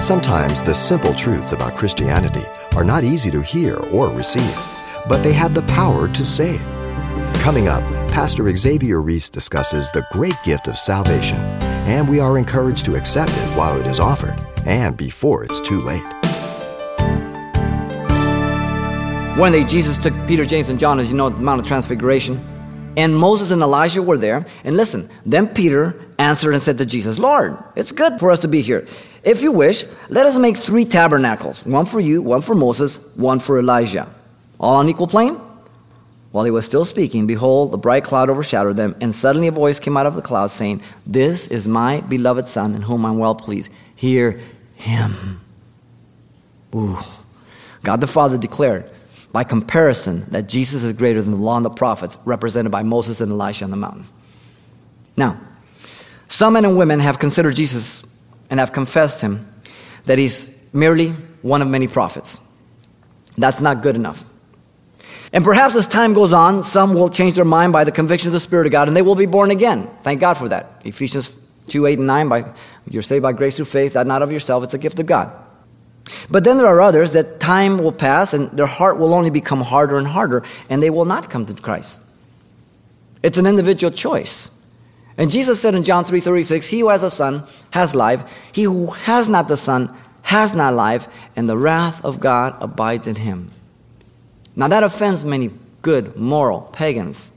Sometimes the simple truths about Christianity are not easy to hear or receive, but they have the power to save. Coming up, Pastor Xavier Reese discusses the great gift of salvation, and we are encouraged to accept it while it is offered and before it's too late. One day, Jesus took Peter, James, and John, as you know, the Mount of Transfiguration. And Moses and Elijah were there. And listen, then Peter answered and said to Jesus, Lord, it's good for us to be here. If you wish, let us make three tabernacles one for you, one for Moses, one for Elijah. All on equal plane? While he was still speaking, behold, the bright cloud overshadowed them, and suddenly a voice came out of the cloud saying, This is my beloved Son, in whom I'm well pleased. Hear him. Ooh. God the Father declared, by comparison, that Jesus is greater than the law and the prophets represented by Moses and Elisha on the mountain. Now, some men and women have considered Jesus and have confessed him that he's merely one of many prophets. That's not good enough. And perhaps as time goes on, some will change their mind by the conviction of the Spirit of God and they will be born again. Thank God for that. Ephesians 2 8 and 9, by, you're saved by grace through faith, that not of yourself, it's a gift of God. But then there are others that time will pass and their heart will only become harder and harder and they will not come to Christ. It's an individual choice. And Jesus said in John 3:36, "He who has a son has life; he who has not the son has not life, and the wrath of God abides in him." Now that offends many good, moral pagans.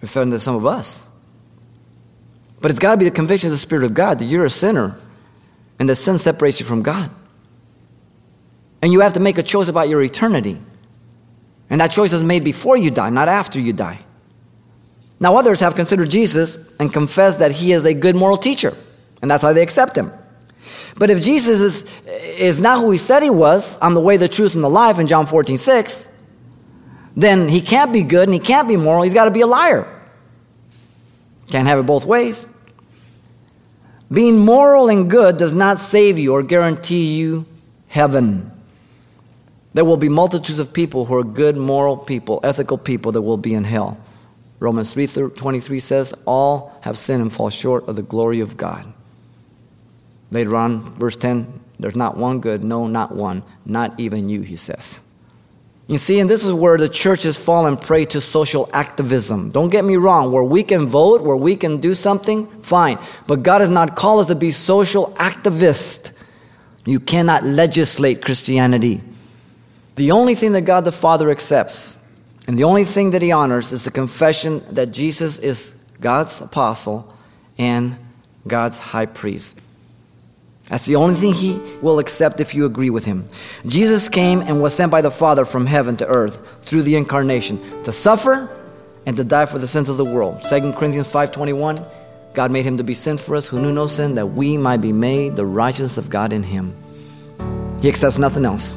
It offends some of us. But it's got to be the conviction of the Spirit of God that you're a sinner and that sin separates you from God. And you have to make a choice about your eternity. And that choice is made before you die, not after you die. Now, others have considered Jesus and confessed that he is a good moral teacher, and that's why they accept him. But if Jesus is, is not who he said he was, I'm the way, the truth, and the life in John 14, 6, then he can't be good and he can't be moral. He's got to be a liar. Can't have it both ways. Being moral and good does not save you or guarantee you heaven. There will be multitudes of people who are good, moral people, ethical people that will be in hell. Romans 3:23 says, "All have sinned and fall short of the glory of God." Later on, verse 10, there's not one good, no, not one, not even you, he says. You see, and this is where the church has fallen prey to social activism. Don't get me wrong, where we can vote, where we can do something, fine. But God has not called us to be social activists. You cannot legislate Christianity. The only thing that God the Father accepts and the only thing that He honors is the confession that Jesus is God's apostle and God's high priest. That's the only thing He will accept if you agree with Him. Jesus came and was sent by the Father from heaven to earth through the incarnation to suffer and to die for the sins of the world. 2 Corinthians 5:21 God made him to be sin for us who knew no sin that we might be made the righteousness of God in him. He accepts nothing else.